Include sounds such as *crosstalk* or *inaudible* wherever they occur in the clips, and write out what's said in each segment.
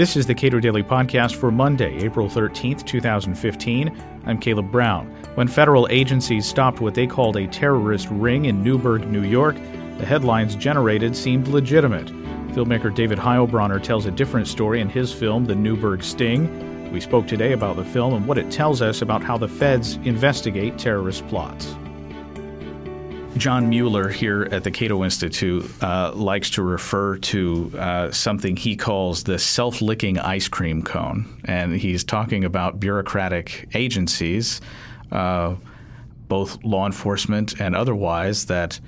This is the Cato Daily Podcast for Monday, April 13th, 2015. I'm Caleb Brown. When federal agencies stopped what they called a terrorist ring in Newburgh, New York, the headlines generated seemed legitimate. Filmmaker David Heilbroner tells a different story in his film, The Newburgh Sting. We spoke today about the film and what it tells us about how the feds investigate terrorist plots. John Mueller here at the Cato Institute uh, likes to refer to uh, something he calls the self licking ice cream cone. And he's talking about bureaucratic agencies, uh, both law enforcement and otherwise, that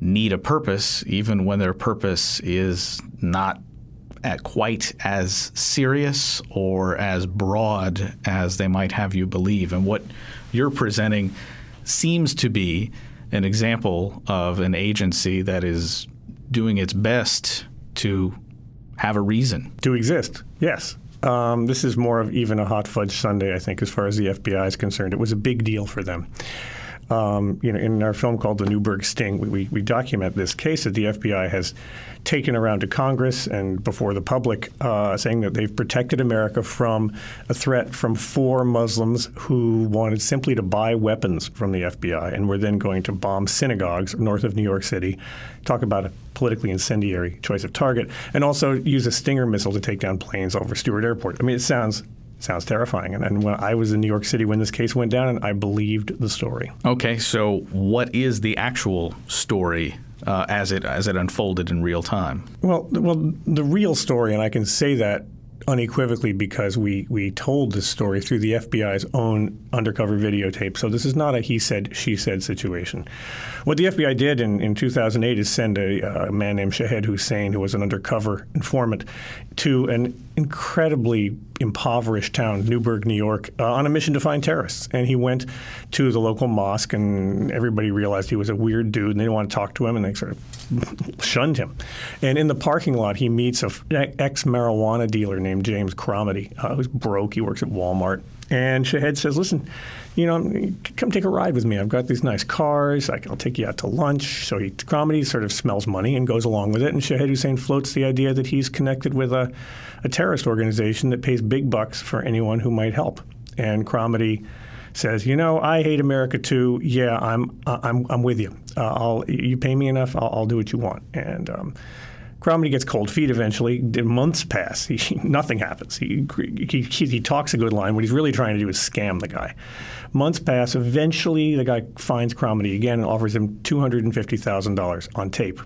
need a purpose, even when their purpose is not quite as serious or as broad as they might have you believe. And what you're presenting seems to be an example of an agency that is doing its best to have a reason. To exist, yes. Um, this is more of even a hot fudge sundae, I think, as far as the FBI is concerned. It was a big deal for them. Um, you know, in our film called The Newburgh Sting, we, we, we, document this case that the FBI has taken around to Congress and before the public, uh, saying that they've protected America from a threat from four Muslims who wanted simply to buy weapons from the FBI and were then going to bomb synagogues north of New York City. Talk about a politically incendiary choice of target, and also use a Stinger missile to take down planes over Stewart Airport. I mean, it sounds sounds terrifying. And, and when I was in New York City when this case went down, and I believed the story. Okay, so what is the actual story uh, as it as it unfolded in real time? Well, well, the real story, and I can say that unequivocally because we, we told this story through the FBI's own undercover videotape. So this is not a he said, she said situation. What the FBI did in, in 2008 is send a, a man named Shahed Hussain, who was an undercover informant, to an incredibly impoverished town, Newburgh, New York, uh, on a mission to find terrorists. And he went to the local mosque, and everybody realized he was a weird dude, and they didn't want to talk to him, and they sort of *laughs* shunned him. And in the parking lot, he meets a ex marijuana dealer named James Cromitie, uh, who's broke. He works at Walmart. And Shahed says, "Listen, you know, come take a ride with me. I've got these nice cars. I'll take you out to lunch." So he Cromitie sort of smells money and goes along with it. And Shahed Hussain floats the idea that he's connected with a, a terrorist organization that pays big bucks for anyone who might help. And Cromitie says, "You know, I hate America too. Yeah, I'm I'm I'm with you. Uh, I'll you pay me enough, I'll, I'll do what you want." And um, Cromitie gets cold feet eventually. Months pass. *laughs* He, nothing happens. He, he, he, talks a good line. What he's really trying to do is scam the guy. Months pass. Eventually, the guy finds Cromitie again and offers him $250,000 on tape.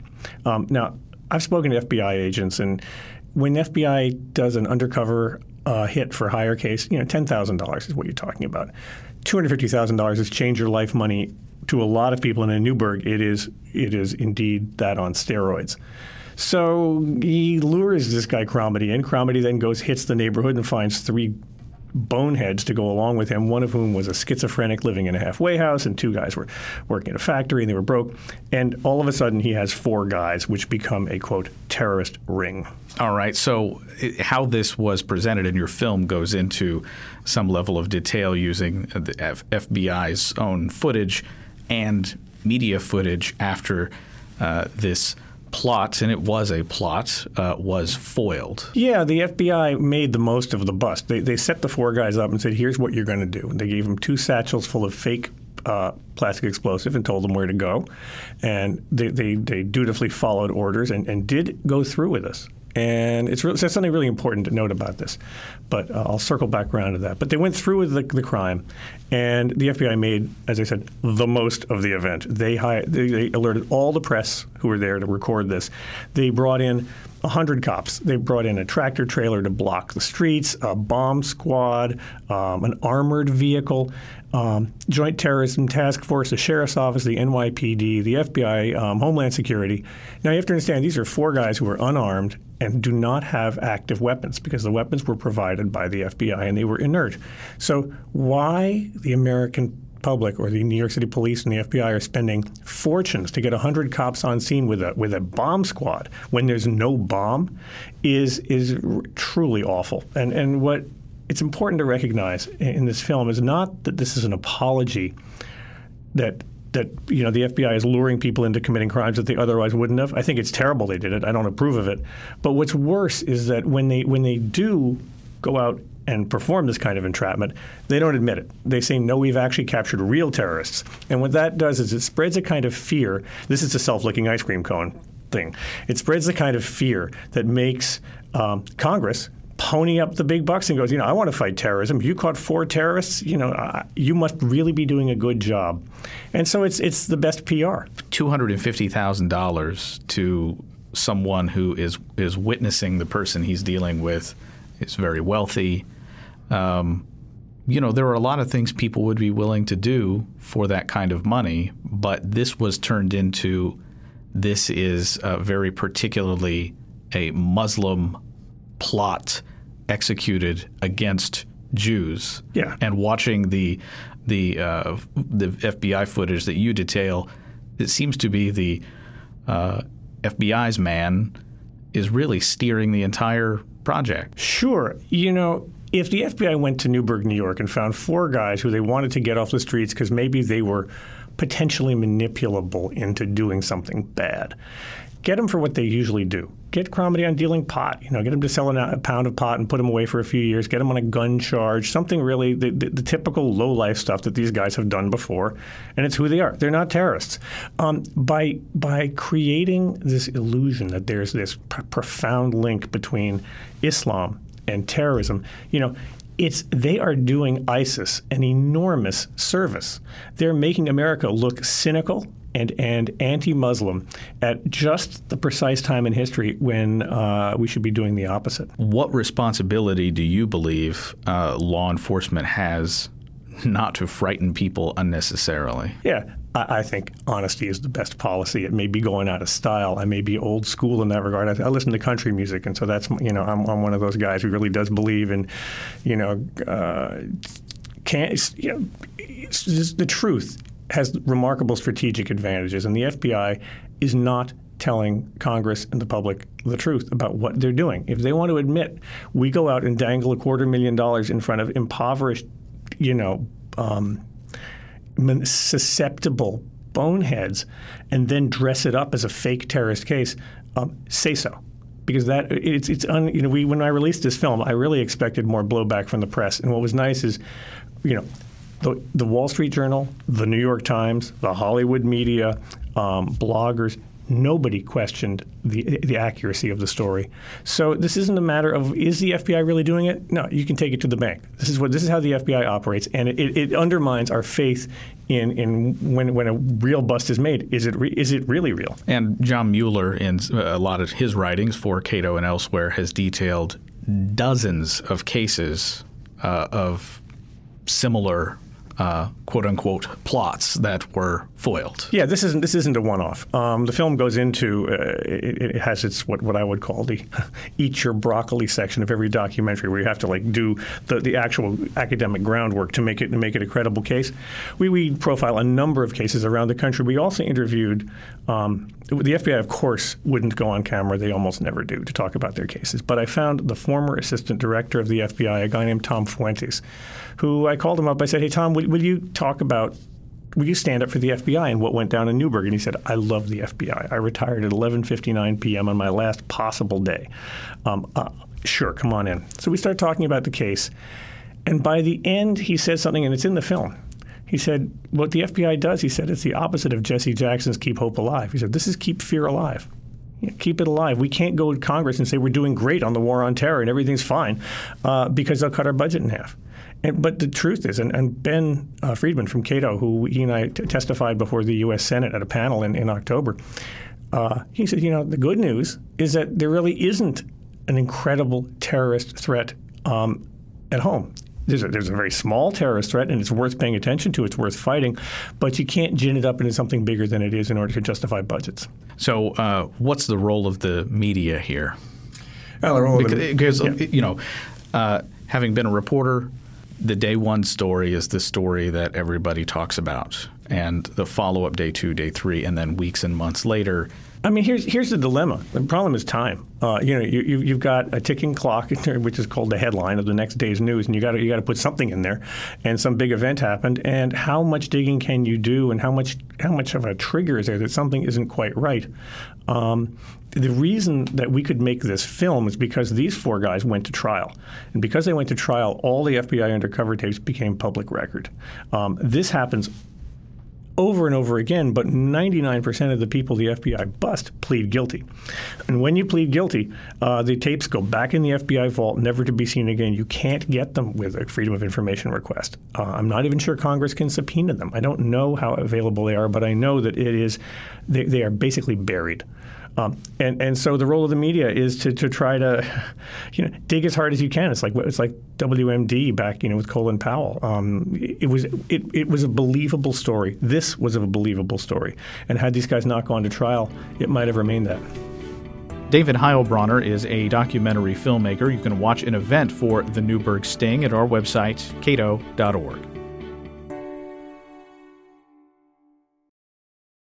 Um, now, I've spoken to FBI agents, and when FBI does an undercover uh, hit for a higher case, you know, $10,000 is what you're talking about. $250,000 is change your life money to a lot of people. And in Newburgh, it is, it is indeed that on steroids. So he lures this guy Cromitie in. Cromitie then goes, hits the neighborhood and finds three boneheads to go along with him, one of whom was a schizophrenic living in a halfway house, and two guys were working at a factory and they were broke. And all of a sudden, he has four guys, which become a quote terrorist ring. All right. So, how this was presented in your film goes into some level of detail using the FBI's own footage and media footage after uh, this plot, and it was a plot, uh, was foiled. Yeah, the FBI made the most of the bust. They, they set the four guys up and said, here's what you're going to do. They gave them two satchels full of fake uh, plastic explosive and told them where to go. And they, they, they dutifully followed orders and, and did go through with us. And it's really, something really important to note about this, but uh, I'll circle back around to that. But they went through with the, the, crime, and the FBI made, as I said, the most of the event. They, hired, they, they alerted all the press who were there to record this. They brought in 100 cops. They brought in a tractor trailer to block the streets, a bomb squad, um, an armored vehicle, um, Joint Terrorism Task Force, the Sheriff's Office, the NYPD, the FBI, um, Homeland Security. Now, you have to understand these are four guys who are unarmed and do not have active weapons because the weapons were provided by the FBI and they were inert. So, why the American public or the New York City police and the FBI are spending fortunes to get 100 cops on scene with a with a bomb squad when there's no bomb is is truly awful. And and what it's important to recognize in this film is not that this is an apology that that you know the FBI is luring people into committing crimes that they otherwise wouldn't have. I think it's terrible they did it. I don't approve of it. But what's worse is that when they when they do go out and perform this kind of entrapment, they don't admit it. They say, no, we've actually captured real terrorists. And what that does is it spreads a kind of fear. This is a self licking ice cream cone thing. It spreads the kind of fear that makes um, Congress pony up the big bucks and goes, you know, I want to fight terrorism. You caught four terrorists, you know, you must really be doing a good job. And so it's it's the best PR. Two hundred and fifty thousand dollars to someone who is is witnessing the person he's dealing with is very wealthy. Um, you know, there are a lot of things people would be willing to do for that kind of money, but this was turned into this is uh, very particularly a Muslim plot executed against Jews. Yeah. And watching the the uh, the FBI footage that you detail, it seems to be the uh, FBI's man is really steering the entire project. Sure. You know, if the FBI went to Newburgh, New York, and found four guys who they wanted to get off the streets because maybe they were potentially manipulable into doing something bad, get them for what they usually do. Get Cromitie on dealing pot. You know, get him to sell a pound of pot and put him away for a few years. Get him on a gun charge. Something really the, the, the typical low life stuff that these guys have done before, and it's who they are. They're not terrorists. Um, by by creating this illusion that there's this pr- profound link between Islam and terrorism, you know, it's they are doing ISIS an enormous service. They're making America look cynical and, and anti-Muslim at just the precise time in history when uh, we should be doing the opposite. What responsibility do you believe uh, law enforcement has *laughs* not to frighten people unnecessarily? Yeah, I, I, think honesty is the best policy. It may be going out of style. I may be old school in that regard. I, I listen to country music, and so that's you know I'm, I'm, one of those guys who really does believe in, you know, uh, can't you know, the truth has remarkable strategic advantages, and the FBI is not telling Congress and the public the truth about what they're doing. If they want to admit we go out and dangle a quarter million dollars in front of impoverished, you know, um, susceptible boneheads, and then dress it up as a fake terrorist case, um, say so. Because that it's it's un, you know we when I released this film I really expected more blowback from the press and what was nice is you know the, the Wall Street Journal, the New York Times, the Hollywood media, um, bloggers, nobody questioned the the accuracy of the story. So this isn't a matter of is the FBI really doing it? No, you can take it to the bank. This is what this is how the FBI operates, and it, it, undermines our faith in in when when a real bust is made. Is it re, is it really real? And John Mueller, in a lot of his writings for Cato and elsewhere, has detailed dozens of cases uh, of similar uh, quote unquote plots that were foiled. Yeah, this isn't this isn't a one off. Um, the film goes into uh, it, it, has its what what I would call the *laughs* eat your broccoli section of every documentary, where you have to like do the, the actual academic groundwork to make it to make it a credible case. We we profile a number of cases around the country. We also interviewed. Um, the FBI, of course, wouldn't go on camera. They almost never do to talk about their cases. But I found the former assistant director of the FBI, a guy named Tom Fuentes, who I called him up. I said, "Hey, Tom, will, will you talk about will you stand up for the FBI and what went down in Newburgh? And he said, I love the FBI. I retired at 11:59 p.m. on my last possible day. Um, uh, sure, come on in. So we start talking about the case, and by the end, he says something, and it's in the film. He said, "What the FBI does," he said, "it's the opposite of Jesse Jackson's Keep Hope Alive." He said, "This is keep fear alive." keep it alive. We can't go to Congress and say we're doing great on the war on terror and everything's fine uh, because they'll cut our budget in half. And, but the truth is, and, and Ben uh, Friedman from Cato, who he and I t- testified before the U.S. Senate at a panel in, in October, uh, he said, you know, the good news is that there really isn't an incredible terrorist threat um, at home. There's a, there's a very small terrorist threat, and it's worth paying attention to. It's worth fighting, but you can't gin it up into something bigger than it is in order to justify budgets. So, uh, what's the role of the media here? Well, the role because, of the, because yeah. you know, uh, having been a reporter the day one story is the story that everybody talks about, and the follow up day two, day three, and then weeks and months later. I mean, here's here's the dilemma. The problem is time. Uh, you know, you, you've got a ticking clock, *laughs* which is called the headline of the next day's news, and you got you got to put something in there. And some big event happened, and how much digging can you do, and how much how much of a trigger is there that something isn't quite right? Um, the reason that we could make this film is because these four guys went to trial. And because they went to trial, all the FBI undercover tapes became public record. Um, this happens over and over again, but 99% of the people the FBI bust plead guilty. And when you plead guilty, uh, the tapes go back in the FBI vault, never to be seen again. You can't get them with a Freedom of Information request. Uh, I'm not even sure Congress can subpoena them. I don't know how available they are, but I know that it is they, they are basically buried. Um, and and so the role of the media is to, to try to, you know, dig as hard as you can. It's like it's like WMD back, you know, with Colin Powell. Um, it, was it, it was a believable story. This was a believable story. And had these guys not gone to trial, it might have remained that. David Heilbroner is a documentary filmmaker. You can watch an event for the Newburgh Sting at our website, cato.org.